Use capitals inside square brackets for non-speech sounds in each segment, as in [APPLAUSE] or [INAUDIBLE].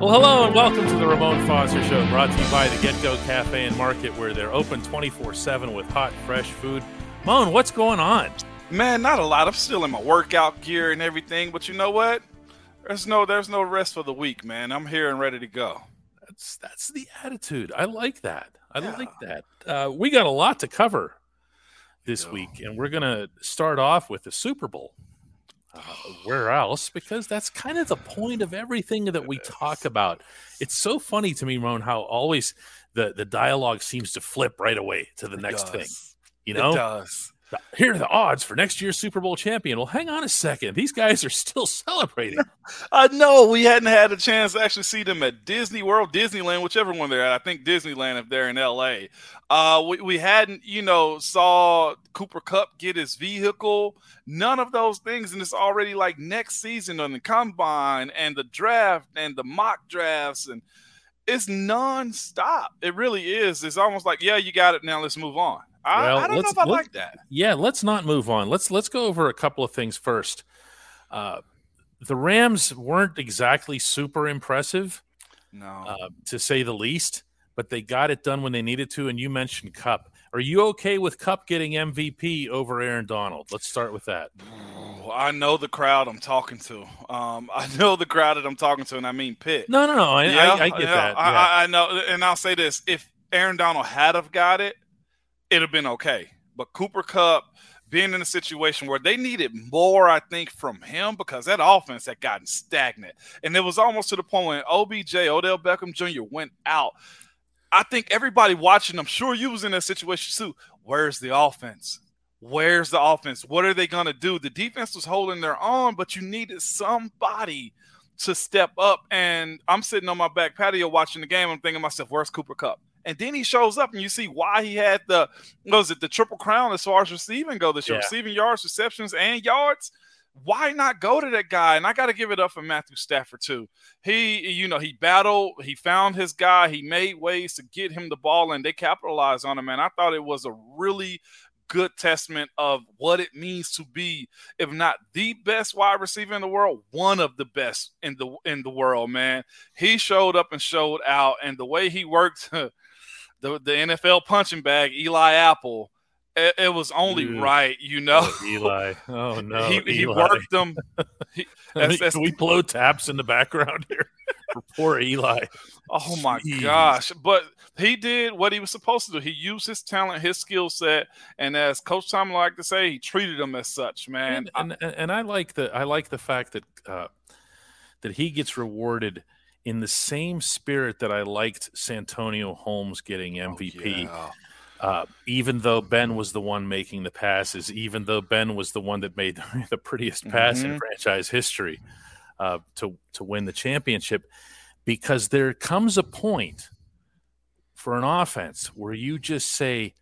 Well, hello and welcome to the Ramon Foster Show, brought to you by the GetGo Cafe and Market, where they're open 24 7 with hot, fresh food. Moan, what's going on? Man, not a lot. I'm still in my workout gear and everything, but you know what? There's no there's no rest for the week, man. I'm here and ready to go. That's that's the attitude. I like that. I yeah. like that. Uh, we got a lot to cover this week, and we're gonna start off with the Super Bowl. Uh, where else? Because that's kind of the point of everything that we talk about. It's so funny to me, Ron, how always the the dialogue seems to flip right away to the it next does. thing. You know, it does. Here are the odds for next year's Super Bowl champion. Well, hang on a second. These guys are still [LAUGHS] celebrating. [LAUGHS] I know we hadn't had a chance to actually see them at Disney World, Disneyland, whichever one they're at. I think Disneyland if they're in LA. Uh, we, we hadn't, you know, saw Cooper Kupp get his vehicle. None of those things, and it's already like next season on the combine and the draft and the mock drafts and it's nonstop. It really is. It's almost like, yeah, you got it. Now let's move on. I, Well, I don't know if I like that. Yeah, let's not move on. Let's let's go over a couple of things first. Uh, the Rams weren't exactly super impressive, No. uh, to say the least, but they got it done when they needed to. And you mentioned Kupp. Are you okay with Kupp getting MVP over Aaron Donald? Let's start with that. Well, I know the crowd I'm talking to. Um, [LAUGHS] I know the crowd that I'm talking to, and I mean Pitt. No, no, no. I, I, I get yeah, that. Yeah. I, I know, and I'll say this: if Aaron Donald had have got it, it'd have been okay. But Cooper Kupp being in a situation where they needed more, I think, from him because that offense had gotten stagnant, and it was almost to the point when OBJ, Odell Beckham Jr. went out. I think everybody watching, I'm sure you was in that situation too. Where's the offense? Where's the offense? What are they going to do? The defense was holding their own, but you needed somebody to step up. And I'm sitting on my back patio watching the game. I'm thinking myself, where's Cooper Kupp? And then he shows up, and you see why he had the was it the triple crown as far as receiving go this year, Yeah. receiving yards, receptions, and yards. Why not go to that guy? And I got to give it up for Matthew Stafford too. He, you know, he battled, he found his guy, he made ways to get him the ball, and they capitalized on him. And I thought it was a really good testament of what it means to be, if not the best wide receiver in the world, one of the best in the in the world. Man, he showed up and showed out, and the way he worked [LAUGHS] the the NFL punching bag, Eli Apple. It, it was only Ooh. right, you know. Oh, Eli. Oh [LAUGHS] no. he, he worked them. [LAUGHS] He, that's, that's, Can we blow taps in the background here [LAUGHS] for poor Eli? oh my Jeez. gosh! But he did what he was supposed to do. He used his talent, his skill set, and as Coach Tom liked to say, he treated them as such. Man, and, and and I like the I like the fact that uh, that he gets rewarded in the same spirit that I liked Santonio Holmes getting Oh, MVP. yeah. Uh, even though Ben was the one making the passes, even though Ben was the one that made [LAUGHS] the prettiest pass in Mhm. franchise history uh, to to win the championship, because there comes a point for an offense where you just say,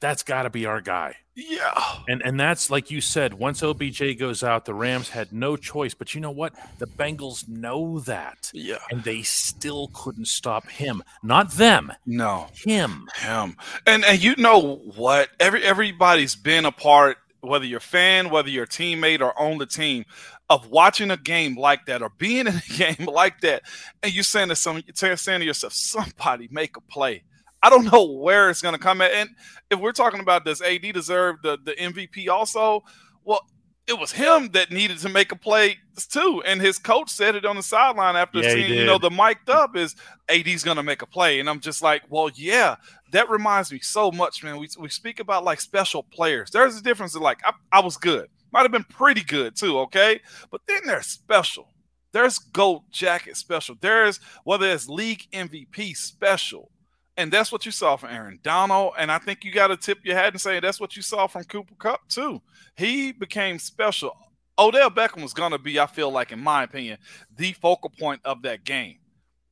"That's got to be our guy." yeah. And and that's like you said, once OBJ goes out, the Rams had no choice. But you know what? The Bengals know that. Yeah. And they still couldn't stop him. Not them, No. him. him. And and you know what? Every everybody's been a part, whether you're a fan, whether you're a teammate or on the team, of watching a game like that or being in a [LAUGHS] game like that, and you're saying to some you're saying to yourself, somebody make a play. I don't know where it's gonna come at. And if we're talking about does AD deserve the, the MVP also? Well, it was him that needed to make a play too. And his coach said it on the sideline after Yeah, seeing, you know, the mic'd up is AD's gonna make a play. And I'm just like, well, yeah, that reminds me so much, man. We, we speak about like special players. There's a difference in like I, I was good, might have been pretty good too, okay? But then there's special. There's gold jacket special. There's whether it's league MVP special. And that's what you saw from Aaron Donald. And I think you got to tip your hat and say that's what you saw from Cooper Kupp too. He became special. Odell Beckham was going to be, I feel like, in my opinion, the focal point of that game.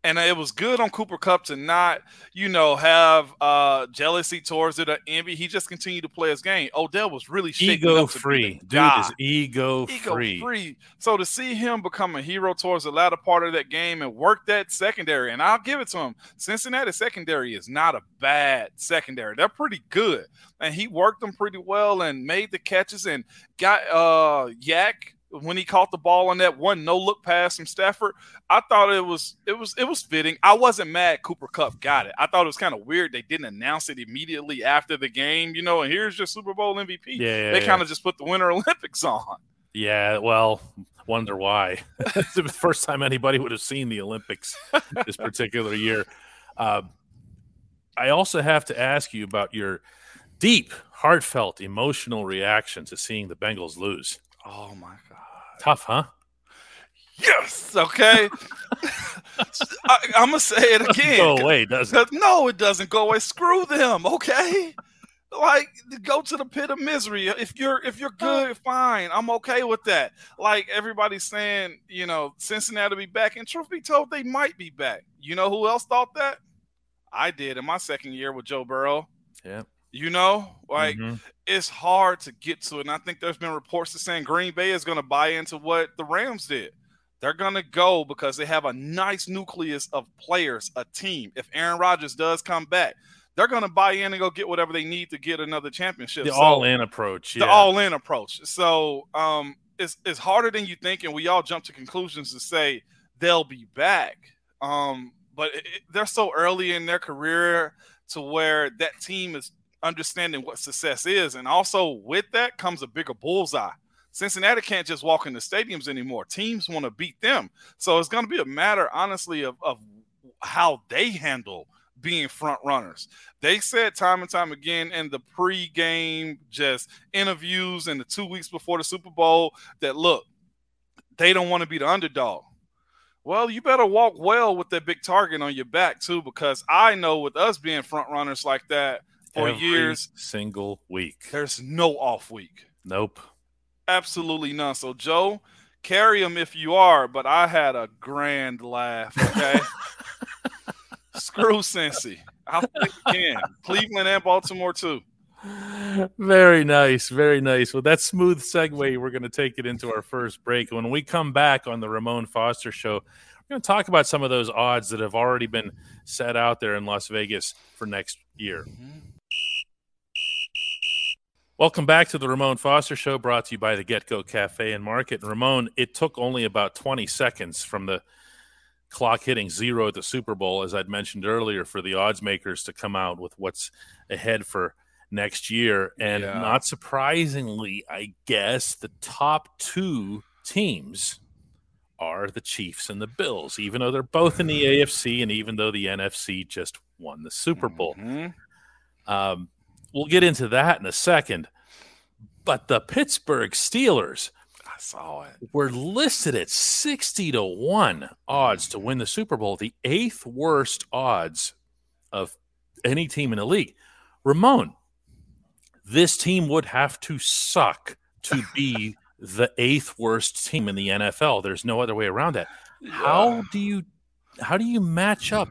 And it was good on Cooper Kupp to not, you know, have uh jealousy towards it or envy. He just continued to play his game. Odell was really shaking Ego free. Dude is ego, ego free. free. So to see him become a hero towards the latter part of that game and work that secondary, and I'll give it to him. Cincinnati secondary is not a bad secondary. They're pretty good. And he worked them pretty well and made the catches and got uh YAC when he caught the ball on that one no look pass from Stafford. I thought it was it was it was fitting. I wasn't mad Cooper Kupp got it. I thought it was kind of weird they didn't announce it immediately after the game, you know, and here's your Super Bowl MVP. Yeah, they yeah. kind of just put the Winter [LAUGHS] Olympics on. Yeah, well, wonder why. [LAUGHS] it's the first time anybody would have seen the Olympics [LAUGHS] this particular year. Uh, I also have to ask you about your deep, heartfelt, emotional reaction to seeing the Bengals lose. Oh my god. Tough, huh? Yes. Okay. [LAUGHS] I, am gonna say it again. Go away, doesn't it? No, it doesn't go away. Screw them. Okay. Like go to the pit of misery. If you're if you're good, fine. I'm okay with that. Like everybody's saying, you know, Cincinnati will be back, and truth be told, they might be back. You know who else thought that? I did in my second year with Joe Burrow. Yeah. You know, like Mhm. it's hard to get to it. And I think there's been reports that saying Green Bay is going to buy into what the Rams did. They're going to go because they have a nice nucleus of players, a team. If Aaron Rodgers does come back, they're going to buy in and go get whatever they need to get another championship. The So- all-in approach. the all-in approach. So um, it's it's harder than you think, and we all jump to conclusions to say they'll be back. Um, but it, it- they're so early in their career to where that team is understanding what success is, and also with that comes a bigger bullseye. Cincinnati can't just walk into stadiums anymore. Teams want to beat them, so it's going to be a matter, honestly, of, of how they handle being front runners. They said time and time again in the pre-game just interviews and the two weeks before the Super Bowl that look, they don't want to be the underdog. Well, you better walk well with that big target on your back too, because I know with us being front runners like that for Every years, single week. there's no off week. Nope. Absolutely none. So Joe, carry him if you are, but I had a grand laugh. Okay. [LAUGHS] Screw Cincy. I'll think again. Cleveland and Baltimore too. Very nice, very nice. With that smooth segue, we're going to take it into our first break. When we come back on the Ramon Foster Show, we're going to talk about some of those odds that have already been set out there in Las Vegas for next year. Mm-hmm. Welcome back to the Ramon Foster Show, brought to you by the GetGo Cafe and Market. And Ramon, it took only about 20 seconds from the clock hitting zero at the Super Bowl, as I'd mentioned earlier, for the odds makers to come out with what's ahead for next year. And Yeah. not surprisingly, I guess the top two teams are the Chiefs and the Bills, even though they're both in the AFC and even though the NFC just won the Super Bowl. Mhm. Um, we'll get into that in a second. But the Pittsburgh Steelers I saw it. were listed at 60 to 1 odds to win the Super Bowl, the eighth worst odds of any team in the league. Ramon, this team would have to suck to [LAUGHS] be the eighth worst team in the NFL. There's no other way around that. How do you how do you match up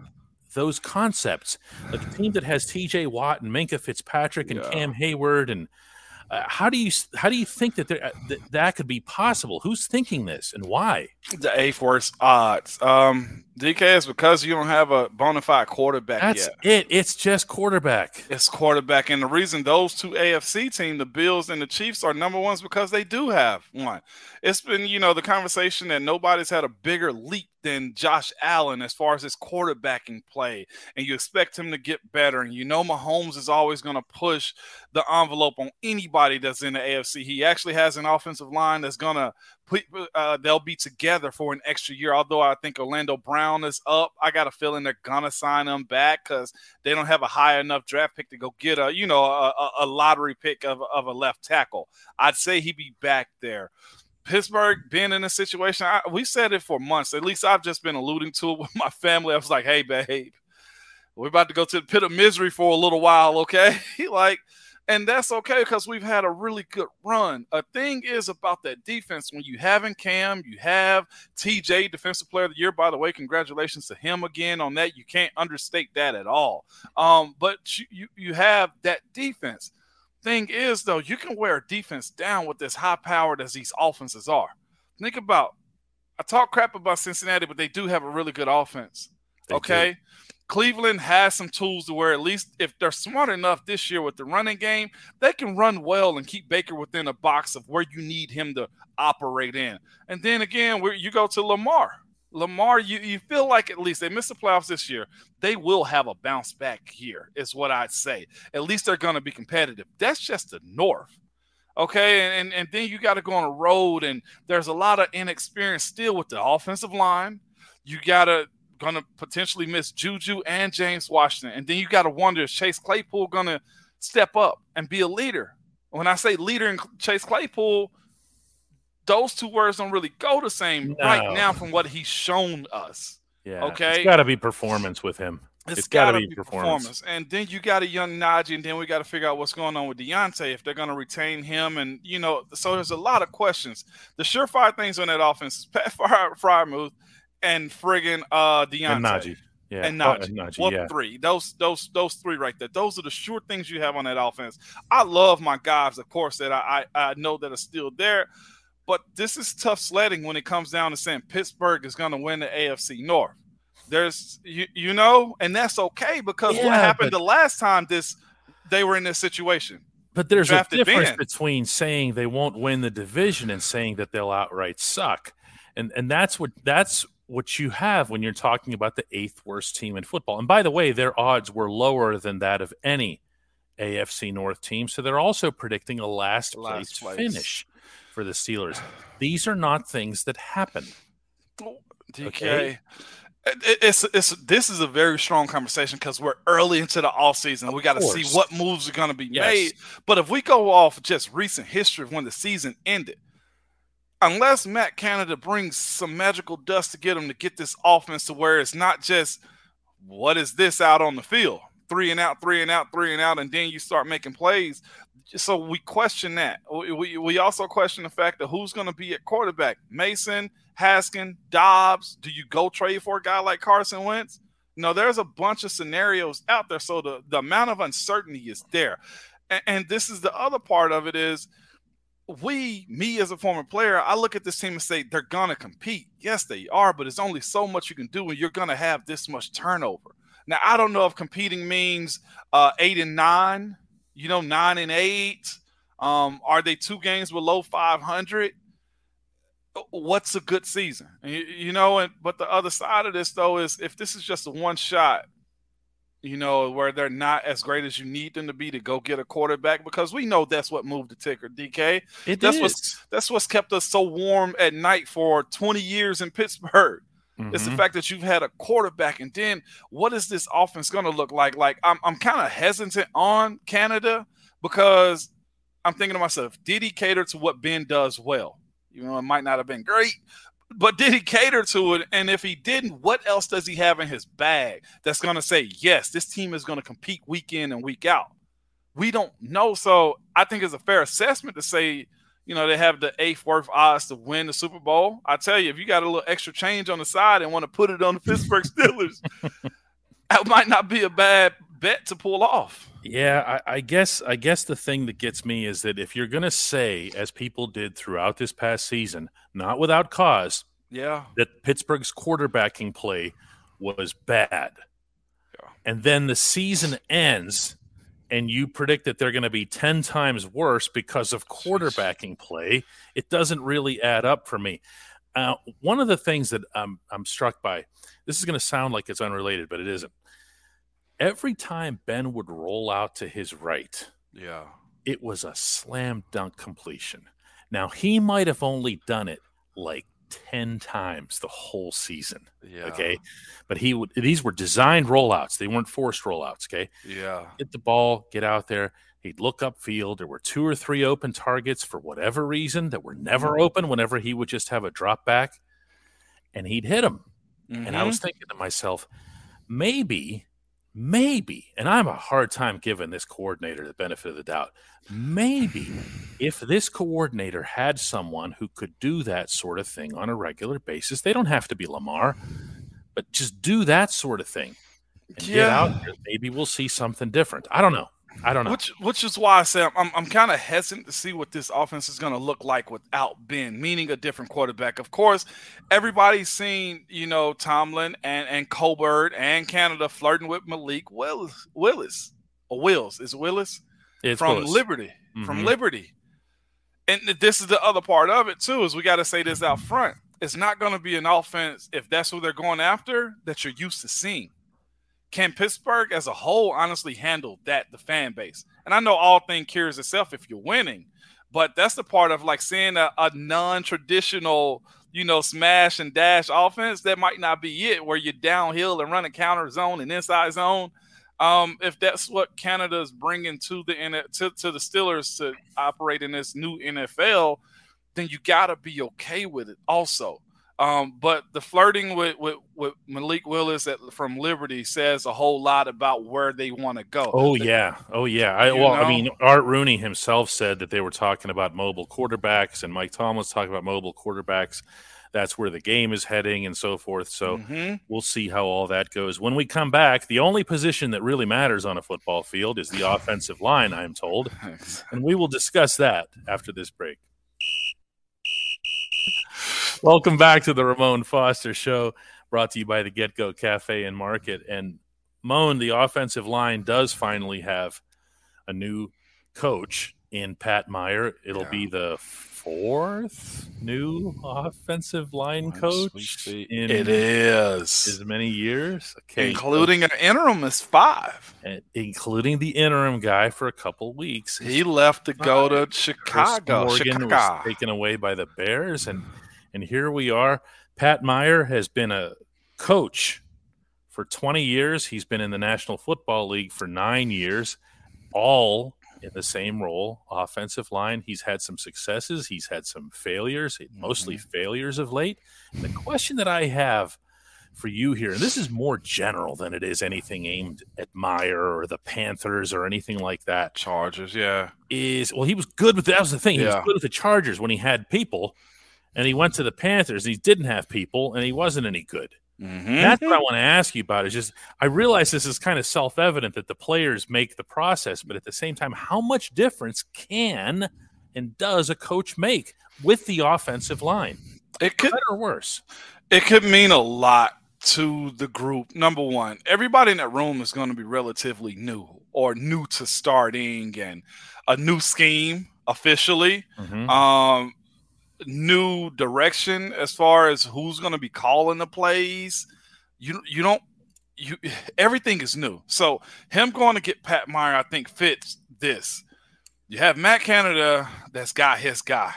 those concepts? Like a team that has TJ Watt and Minkah Fitzpatrick and Yeah. Cam Hayward and uh, how do you how do you think that, there, uh, that that could be possible? Who's thinking this and why? The A force odds. Um, DK is because you don't have a bona fide quarterback That's yet. it. It's just quarterback. It's quarterback, and the reason those two AFC team, the Bills and the Chiefs, are number ones because they do have one. It's been, you know, the conversation that nobody's had a bigger leap than Josh Allen as far as his quarterbacking play, and you expect him to get better. And you know, Mahomes is always going to push the envelope on anybody that's in the AFC. He actually has an offensive line that's going to uh, they'll be together for an extra year. Although I think Orlando Brown is up, I got a feeling they're gonna sign him back because they don't have a high enough draft pick to go get a, you know, a- a lottery pick of, of a left tackle. I'd say he'd be back there. Pittsburgh being in a situation, I, we said it for months. At least I've just been alluding to it [LAUGHS] with my family. I was like, hey, babe, we're about to go to the pit of misery for a little while, okay? [LAUGHS] like, and that's okay because we've had a really good run. A thing is about that defense when you have in Cam, you have TJ, Defensive Player of the Year. By the way, congratulations to him again on that. You can't understate that at all. Um, but you, you you have that defense. Thing is, though, you can wear a defense down with as high powered as these offenses are. Think about I talk crap about Cincinnati, but they do have a really good offense. They okay. Cleveland has some tools to where at least if they're smart enough this year with the running game, they can run well and keep Baker within a box of where you need him to operate in. And then again, where you go to Lamar. Lamar, you, you feel like at least they missed the playoffs this year. They will have a bounce back here, is what I'd say. At least they're going to be competitive. That's just the North. Okay. And, and, and then you got to go on a road, and there's a lot of inexperience still with the offensive line. You got to going to potentially miss Juju and James Washington. And then you got to wonder is Chase Claypool going to step up and be a leader? When I say leader in Chase Claypool, those two words don't really go the same no. right now from what he's shown us. Yeah. Okay. It's got to be performance with him. it's, got to be, be performance. performance. And then you got a young Najee, and then we got to figure out what's going on with Diontae if they're going to retain him. And, you know, so there's a lot of questions. The surefire things on that offense is [LAUGHS] Pat Freiermuth and friggin' uh Diontae. And Najee. Yeah. And Najee. Oh, and Najee yeah. three. Those those those three right there. Those are the sure things you have on that offense. I love my guys, of course, that I, I, I know that are still there. But this is tough sledding when it comes down to saying Pittsburgh is going to win the AFC North. There's you, you know, and that's okay because yeah, what happened but, the last time this they were in this situation. But there's a difference between saying they won't win the division and saying that they'll outright suck. And and that's what that's what you have when you're talking about the eighth worst team in football. And by the way, their odds were lower than that of any AFC North team. So they're also predicting a last, last place, place, finish for the Steelers. These are not things that happen. DK. Okay? It's, it's this is a very strong conversation because we're early into the off season. We got to see what moves are going to be yes. made. But if we go off just recent history of when the season ended, unless Matt Canada brings some magical dust to get him to get this offense to where it's not just what is this out on the field, three and out, three and out, three and out, and then you start making plays. So we question that. We, we also question the fact that who's going to be at quarterback. Mason, Haskin, Dobbs. Do you go trade for a guy like Carson Wentz? No, there's a bunch of scenarios out there. So the, the amount of uncertainty is there. And, and this is the other part of it is – we, me as a former player, I look at this team and say they're gonna compete. Yes, they are, but it's only so much you can do when you're gonna have this much turnover. Now, I don't know if competing means uh, eight and nine, you know, nine and eight. Um, are they two games below 500? What's a good season? You, you know, and but the other side of this though is if this is just a one shot, you know, where they're not as great as you need them to be to go get a quarterback because we know that's what moved the ticker, DK. It that's is. what's that's what's kept us so warm at night for 20 years in Pittsburgh. Mm-hmm. It's the mm-hmm. fact that you've had a quarterback, and then what is this offense going to look like? Like I'm, I'm kind of hesitant on Canada because I'm thinking to myself, did he cater to what Ben does well? You know, it might not have been great, but did he cater to it? And if he didn't, what else does he have in his bag that's going to say, yes, this team is going to compete week in and week out? We don't know. So I think it's a fair assessment to say, you know, they have the eighth worth odds to win the Super Bowl. I tell you, if you got a little extra change on the side and want to put it on the [LAUGHS] Pittsburgh Steelers, [LAUGHS] that might not be a bad bet to pull off. Yeah, I, I, guess I guess the thing that gets me is that if you're going to say, as people did throughout this past season, not without cause, yeah, that Pittsburgh's quarterbacking play was bad, yeah. and then the season ends, and you predict that they're going to be ten times worse because of quarterbacking play, it doesn't really add up for me. Uh, one of the things that I'm, I'm struck by, this is going to sound like it's unrelated, but it isn't every time Ben would roll out to his right, yeah, it was a slam dunk completion. Now he might have only done it like 10 times the whole season. Yeah. Okay. But he would these were designed rollouts. They weren't forced rollouts. Okay. Yeah. Get the ball, get out there. He'd look upfield. There were two or three open targets for whatever reason that were never mm-hmm. open whenever he would just have a drop back and he'd hit them. Mm-hmm. And I was mm-hmm. thinking to myself, maybe maybe, and I'm a hard time giving this coordinator the benefit of the doubt, maybe if this coordinator had someone who could do that sort of thing on a regular basis, they don't have to be Lamar, but just do that sort of thing and yeah. get out there, maybe we'll see something different. I don't know. I don't know. Which which is why I say I'm I'm, I'm kind of hesitant to see what this offense is going to look like without Ben, meaning a different quarterback. Of course, everybody's seen you know Tomlin and and Colbert and Canada flirting with Malik Willis Willis or Wills is Willis It's from close. Liberty from Mhm. Liberty. And this is the other part of it too is we got to say this out front. It's not going to be an offense if that's who they're going after that you're used to seeing. Can Pittsburgh as a whole honestly handle that the fan base? And I know all thing cures itself if you're winning, but that's the part of like seeing a, a non-traditional, you know, smash and dash offense that might not be it, where you're downhill and running counter zone and inside zone. Um, if that's what Canada's bringing to the to, to the Steelers to operate in this new NFL, then you got to be okay with it also. Um, but the flirting with, with, with Malik Willis at, from Liberty says a whole lot about where they want to go. Oh yeah, oh yeah. I, well, I mean, Art Rooney himself said that they were talking about mobile quarterbacks, and Mike Tomlin's talking about mobile quarterbacks. That's where the game is heading, and so forth. So Mhm. we'll see how all that goes. When we come back, the only position that really matters on a football field is the [LAUGHS] offensive line. I'm told, and we will discuss that after this break. Welcome back to the Ramon Foster Show, brought to you by the GetGo Cafe and Market. And Moan, the offensive line does finally have a new coach in Pat Meyer. It'll Yeah. be the fourth new offensive line coach in it is, as many years, okay, including an interim is five. uh, including the interim guy for a couple weeks. He left to go to Chris Chicago. Morgan was taken away by the Bears, and and here we are. Pat Meyer has been a coach for 20 years. He's been in the National Football League for nine years, all in the same role, offensive line. He's had some successes. He's had some failures, mostly mm-hmm. failures of late. The question that I have for you here, and this is more general than it is anything aimed at Meyer or the Panthers or anything like that Chargers, yeah. is well, he was good with that was the thing. He Yeah. was good with the Chargers when he had people, and he went to the Panthers and he didn't have people and he wasn't any good. Mm-hmm. That's what I want to ask you about. Is just I realize this is kind of self evident that the players make the process, but at the same time, how much difference can and does a coach make with the offensive line? it could Better or worse? it could mean a lot to the group. Number one, everybody in that room is going to be relatively new or new to starting and a new scheme officially. Mhm. Um, new direction as far as who's going to be calling the plays. You you don't you [SIGHS] everything is new. So him going to get Pat Meyer, I think fits this. You have Matt Canada that's got his guy,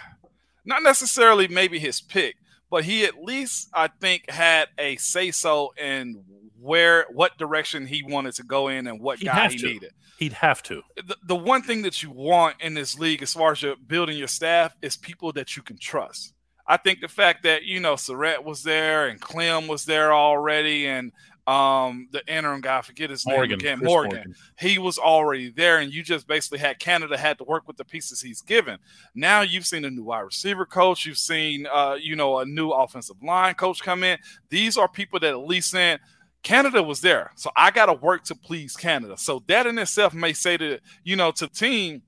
not necessarily maybe his pick, but he at least I think had a say so in where what direction he wanted to go in and what He'd guy he to. needed He'd have to. the, the one thing that you want in this league as far as you're building your staff is people that you can trust. I think the fact that you know Sarrett was there and Klemm was there already and um the interim guy, I forget his Morgan, name again, Morgan. Morgan. He was already there, and you just basically had Canada had to work with the pieces he's given. Now you've seen a new wide receiver coach, you've seen uh, you know, a new offensive line coach come in. These are people that at least saying Canada was there. So I got to work to please Canada. So that in itself may say to, you know, to team,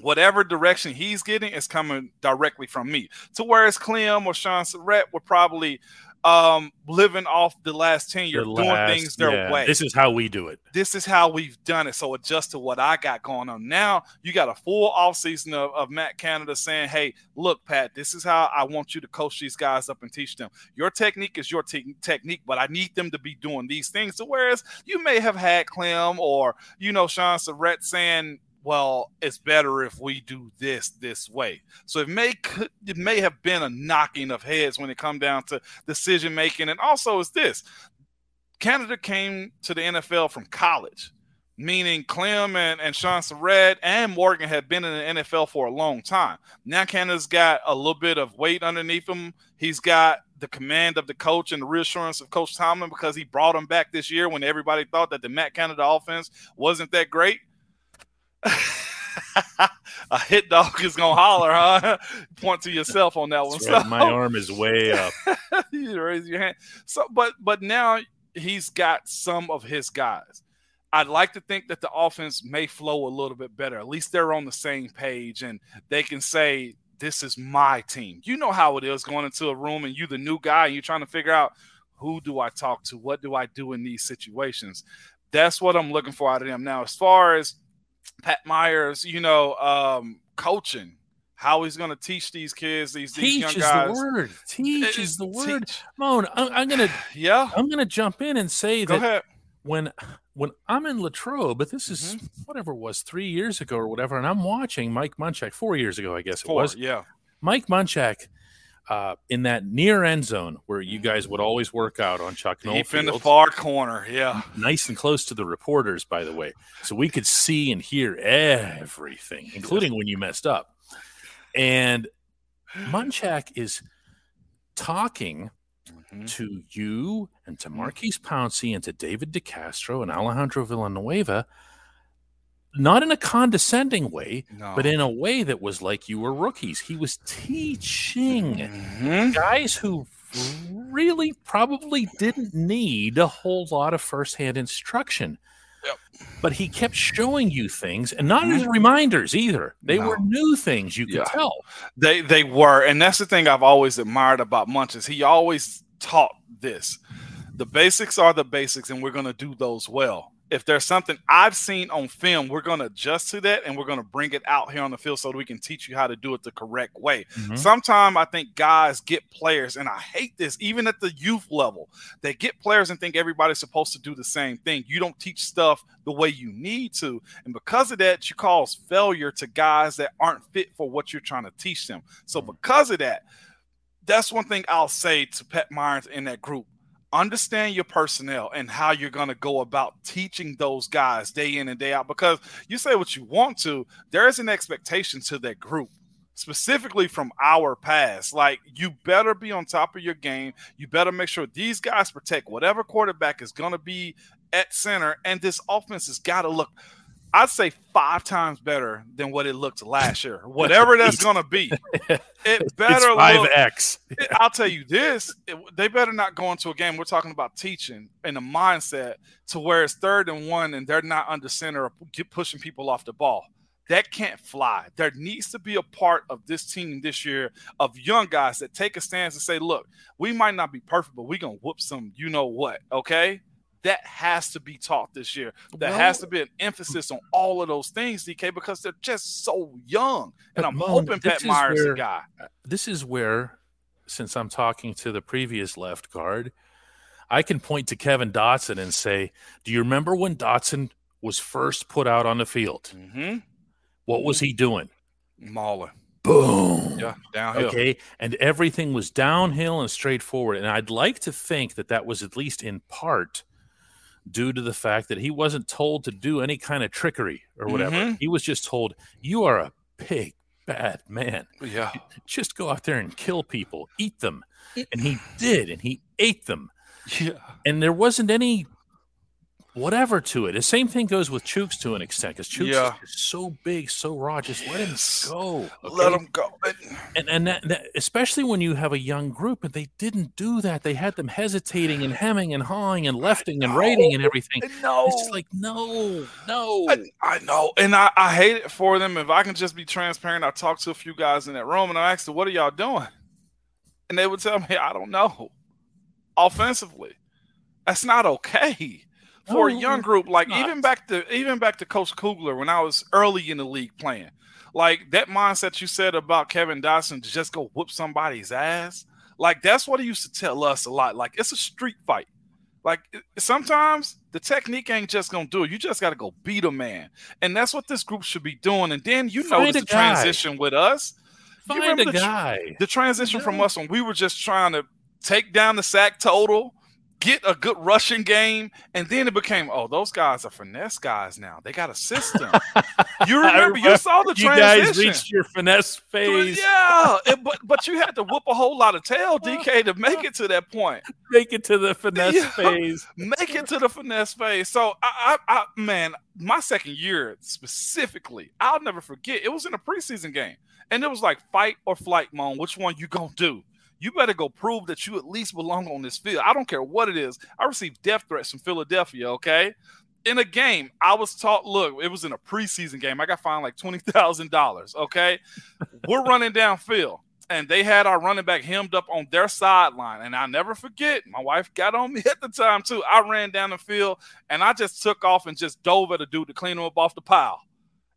whatever direction he's getting is coming directly from me. To whereas Klemm or Shaun Sarrett would probably um living off the last 10 years, doing things their yeah, way This is how we do it. this is how we've done it. So adjust to what I got going on. Now you got a full offseason of, of Matt Canada saying, Hey, look, Pat, this is how I want you to coach these guys up and teach them. Your technique is your te- technique, but I need them to be doing these things. So whereas you may have had Klemm or you know Shaun Sarrett saying, well, it's better if we do this this way. So it may it may have been a knocking of heads when it come down to decision making, and also is this Canada came to the NFL from college, meaning Klemm and, and Shaun Sarrett and Morgan had been in the NFL for a long time. Now Canada's got a little bit of weight underneath him. He's got the command of the coach and the reassurance of Coach Tomlin because he brought him back this year when everybody thought that the Matt Canada offense wasn't that great. [LAUGHS] a hit dog is gonna holler, huh? [LAUGHS] Point to yourself on that one. Right. So- My arm is way up. [LAUGHS] you raise your hand. So, but but now he's got some of his guys. I'd like to think that the offense may flow a little bit better. At least they're on the same page and they can say, This is my team. You know how it is going into a room and you the new guy and you're trying to figure out who do I talk to? What do I do in these situations? That's what I'm looking for out of them. Now, as far as Pat Myers, you know, um, coaching, how he's going to teach these kids, these, these Teach young is guys. the word. Teach is the word. teach. Moan, I'm, I'm gonna [SIGHS] Yeah, I'm gonna jump in and say go that ahead. when when I'm in Latrobe, but this is Mm-hmm. whatever it was three years ago or whatever, and I'm watching Mike Munchak four years ago, I guess it was. yeah. Mike Munchak uh, in that near end zone where you guys would always work out on Chuck Noll Deep in the far corner. Yeah. nice and close to the reporters, by the way, so we could see and hear everything, including when you messed up. And Munchak is talking Mhm. to you and Mm-hmm. to Maurkice Pouncey and to David DeCastro and Alejandro Villanueva, not in a condescending way, No. but in a way that was like you were rookies. He was teaching Mhm. guys who really probably didn't need a whole lot of firsthand instruction. Yep. But he kept showing you things, and not as reminders either. They were new things you could Yeah. tell. They they were, and that's the thing I've always admired about Munches. He always taught this: the basics are the basics, and we're going to do those well. If there's something I've seen on film, we're going to adjust to that, and we're going to bring it out here on the field so that we can teach you how to do it the correct way. Mhm. Sometimes I think guys get players, and I hate this, even at the youth level. They get players and think everybody's supposed to do the same thing. You don't teach stuff the way you need to. And because of that, you cause failure to guys that aren't fit for what you're trying to teach them. So, because of that, that's one thing I'll say to Pat Myers in that group. Understand your personnel and how you're going to go about teaching those guys day in and day out. Because you say what you want to, there is an expectation to that group specifically from our past. Like, you better be on top of your game. You better make sure these guys protect whatever quarterback is going to be at center. And this offense has got to look, I'd say, five times better than what it looked last year. Whatever that's [LAUGHS] going to be, it better five. X. I'll tell you this: it- they better not go into a game. We're talking about teaching and a mindset to where it's third and one, and they're not under center or pushing people off the ball. That can't fly. There needs to be a part of this team this year of young guys that take a stance and say, "Look, we might not be perfect, but we're gonna whoop some. You know what? Okay." That has to be taught this year. There Well- has to be an emphasis on all of those things, DK, because they're just so young. And I'm hoping Pat Myers is where- a guy. this is where, since I'm talking to the previous left guard, I can point to Kevin Dotson and say, Do you remember when Dotson was first put out on the field? Mm-hmm. What was he doing? Mauler. Boom. Yeah, downhill. Okay. And everything was downhill and straightforward. And I'd like to think that that was at least in part due to the fact that he wasn't told to do any kind of trickery or whatever. Mhm. He was just told, You are a big, bad man. Yeah. [LAUGHS] just go out there and kill people, eat them. And he did, and he ate them. Yeah. And there wasn't any whatever to it. The same thing goes with Chuks to an extent, because Chuks Yeah. is so big, so raw. Just let him go. Let okay? him go. And and that, that, especially when you have a young group, and they didn't do that. They had them hesitating and hemming and hawing and lefting and righting and everything. No. It's just like no, no. I, I know, and I, I hate it for them. If I can just be transparent, I talked to a few guys in that room, and I asked them, "What are y'all doing?" And they would tell me, "I don't know." Offensively, that's not okay for a oh, young group. Like not. even back to even back to Coach Kugler when I was early in the league playing, like that mindset you said about Kevin Dotson to just go whoop somebody's ass. Like that's what he used to tell us a lot. Like it's a street fight. Like sometimes the technique ain't just gonna do it. You just got to go beat a man, and that's what this group should be doing. And then you Find notice a the guy. transition with us. You Find remember a the tr- guy. The transition from us when we were just trying to take down the sack total, get a good rushing game, and then it became, oh, those guys are finesse guys now. They got a system. you [LAUGHS] I remember? You saw the you transition. guys reached your finesse phase. Yeah, it- but but you had to whoop a whole lot of tail, [LAUGHS] DK, to make it to that point. Make it to the finesse Yeah. phase. [LAUGHS] make it to the finesse phase. So I, I, I, man, my second year specifically, I'll never forget. It was in a preseason game, and it was like fight or flight, Moan. Which one you gonna do? You better go prove that you at least belong on this field. I don't care what it is. I received death threats from Philadelphia. Okay, in a game, I was taught, look, it was in a preseason game. I got fined like $20,000. Okay. We're running downfield and they had our running back hemmed up on their sideline. And I never forget, my wife got on me [LAUGHS] at the time too. I ran down the field and I just took off and just dove at a dude to clean him up off the pile.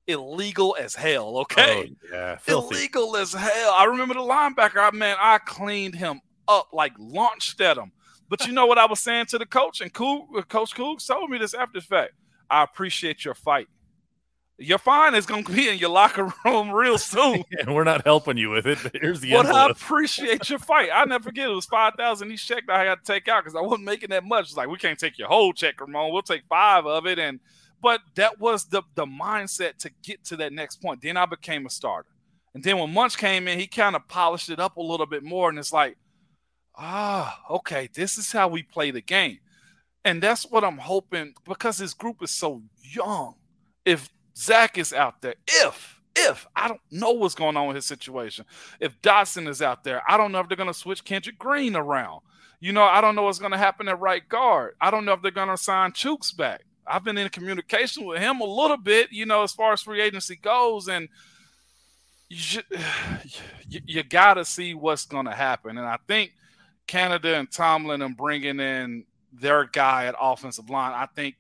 Illegal as hell, okay? Oh, yeah, filthy. illegal as hell. I remember the linebacker. I man, I cleaned him up, like launched at him. But you know what I was saying to the coach, and Cool, uh, Coach Cool told me this after the fact. I appreciate your fight your fine is going to be in your locker [LAUGHS] room real soon. [LAUGHS] and we're not helping you with it. But here's the. But I appreciate your fight. I never forget it was five thousand each check that I had to take out because I wasn't making that much. It's like we can't take your whole check, Ramon. We'll take five of it, and but that was the the mindset to get to that next point. Then I became a starter, and then when Munch came in, he kind of polished it up a little bit more, and it's like, ah, okay, this is how we play the game, and that's what I'm hoping because this group is so young. If Zach is out there. If if I don't know what's going on with his situation, if Dotson is out there, I don't know if they're going to switch Kendrick Green around. You know, I don't know what's going to happen at right guard. I don't know if they're going to sign Chuks back. I've been in communication with him a little bit, you know, as far as free agency goes, and you, [SIGHS] you, you got to see what's going to happen. And I think Canada and Tomlin and bringing in their guy at offensive line, I think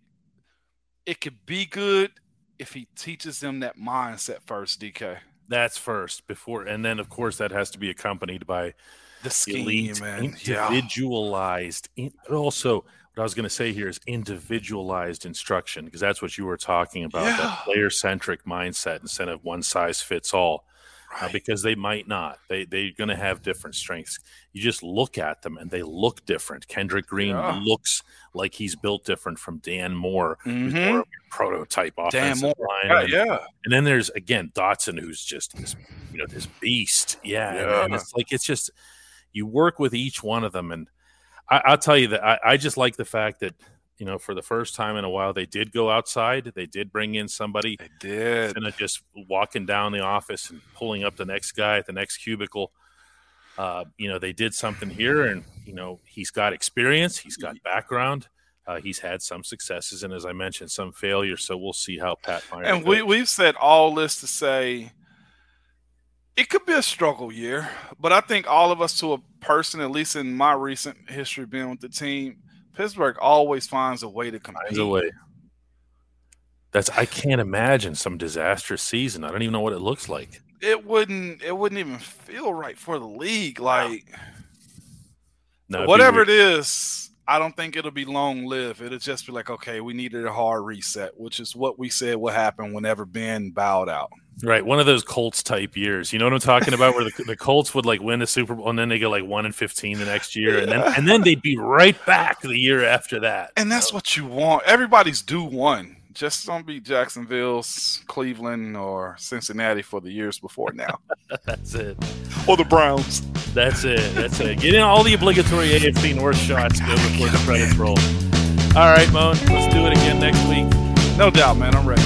it could be good if he teaches them that mindset first, DK. That's first before, and then of course that has to be accompanied by the scheme, elite, man. Individualized. Yeah. In, also, what I was going to say here is individualized instruction because that's what you were talking about. Yeah. That player centric mindset instead of one size fits all right. uh, because they might not. They they're going to have different strengths. You just look at them and they look different. Kendrick Green yeah. looks like he's built different from Dan Moore, mm-hmm. more prototype offensive line. Yeah, and, yeah. And then there's again Dotson, who's just this, you know, this beast. Yeah, yeah. And, and, it's like it's just you work with each one of them, and I, will tell you that I, I just like the fact that you know, for the first time in a while, they did go outside. They did bring in somebody. They did. Instead of just walking down the office and pulling up the next guy at the next cubicle. Uh, you know, they did something here, and you know, he's got experience. He's got background. Uh, he's had some successes, and as I mentioned, some failures. So we'll see how Pat Meyer. And we, we've said all this to say it could be a struggle year, but I think all of us, to a person, at least in my recent history being with the team, Pittsburgh always finds a way to compete. Finds a way. That's I can't imagine some disastrous season. I don't even know what it looks like. It wouldn't. It wouldn't even feel right for the league. Like, no, whatever it is, I don't think it'll be long lived. It'll just be like, okay, we needed a hard reset, which is what we said would happen whenever Ben bowed out. Right, one of those Colts type years. You know what I'm talking about, where the, the Colts would like win the Super Bowl and then they go like one and fifteen the next year, and then and then they'd be right back the year after that. And that's so. what you want. Everybody's due one. Just don't be Jacksonville's, Cleveland, or Cincinnati for the years before now. [LAUGHS] that's it. Or the Browns. That's it. That's it. Get in all the obligatory AFC North shots go before the credits roll. All right, Moan. Let's do it again next week. No doubt, man. I'm ready.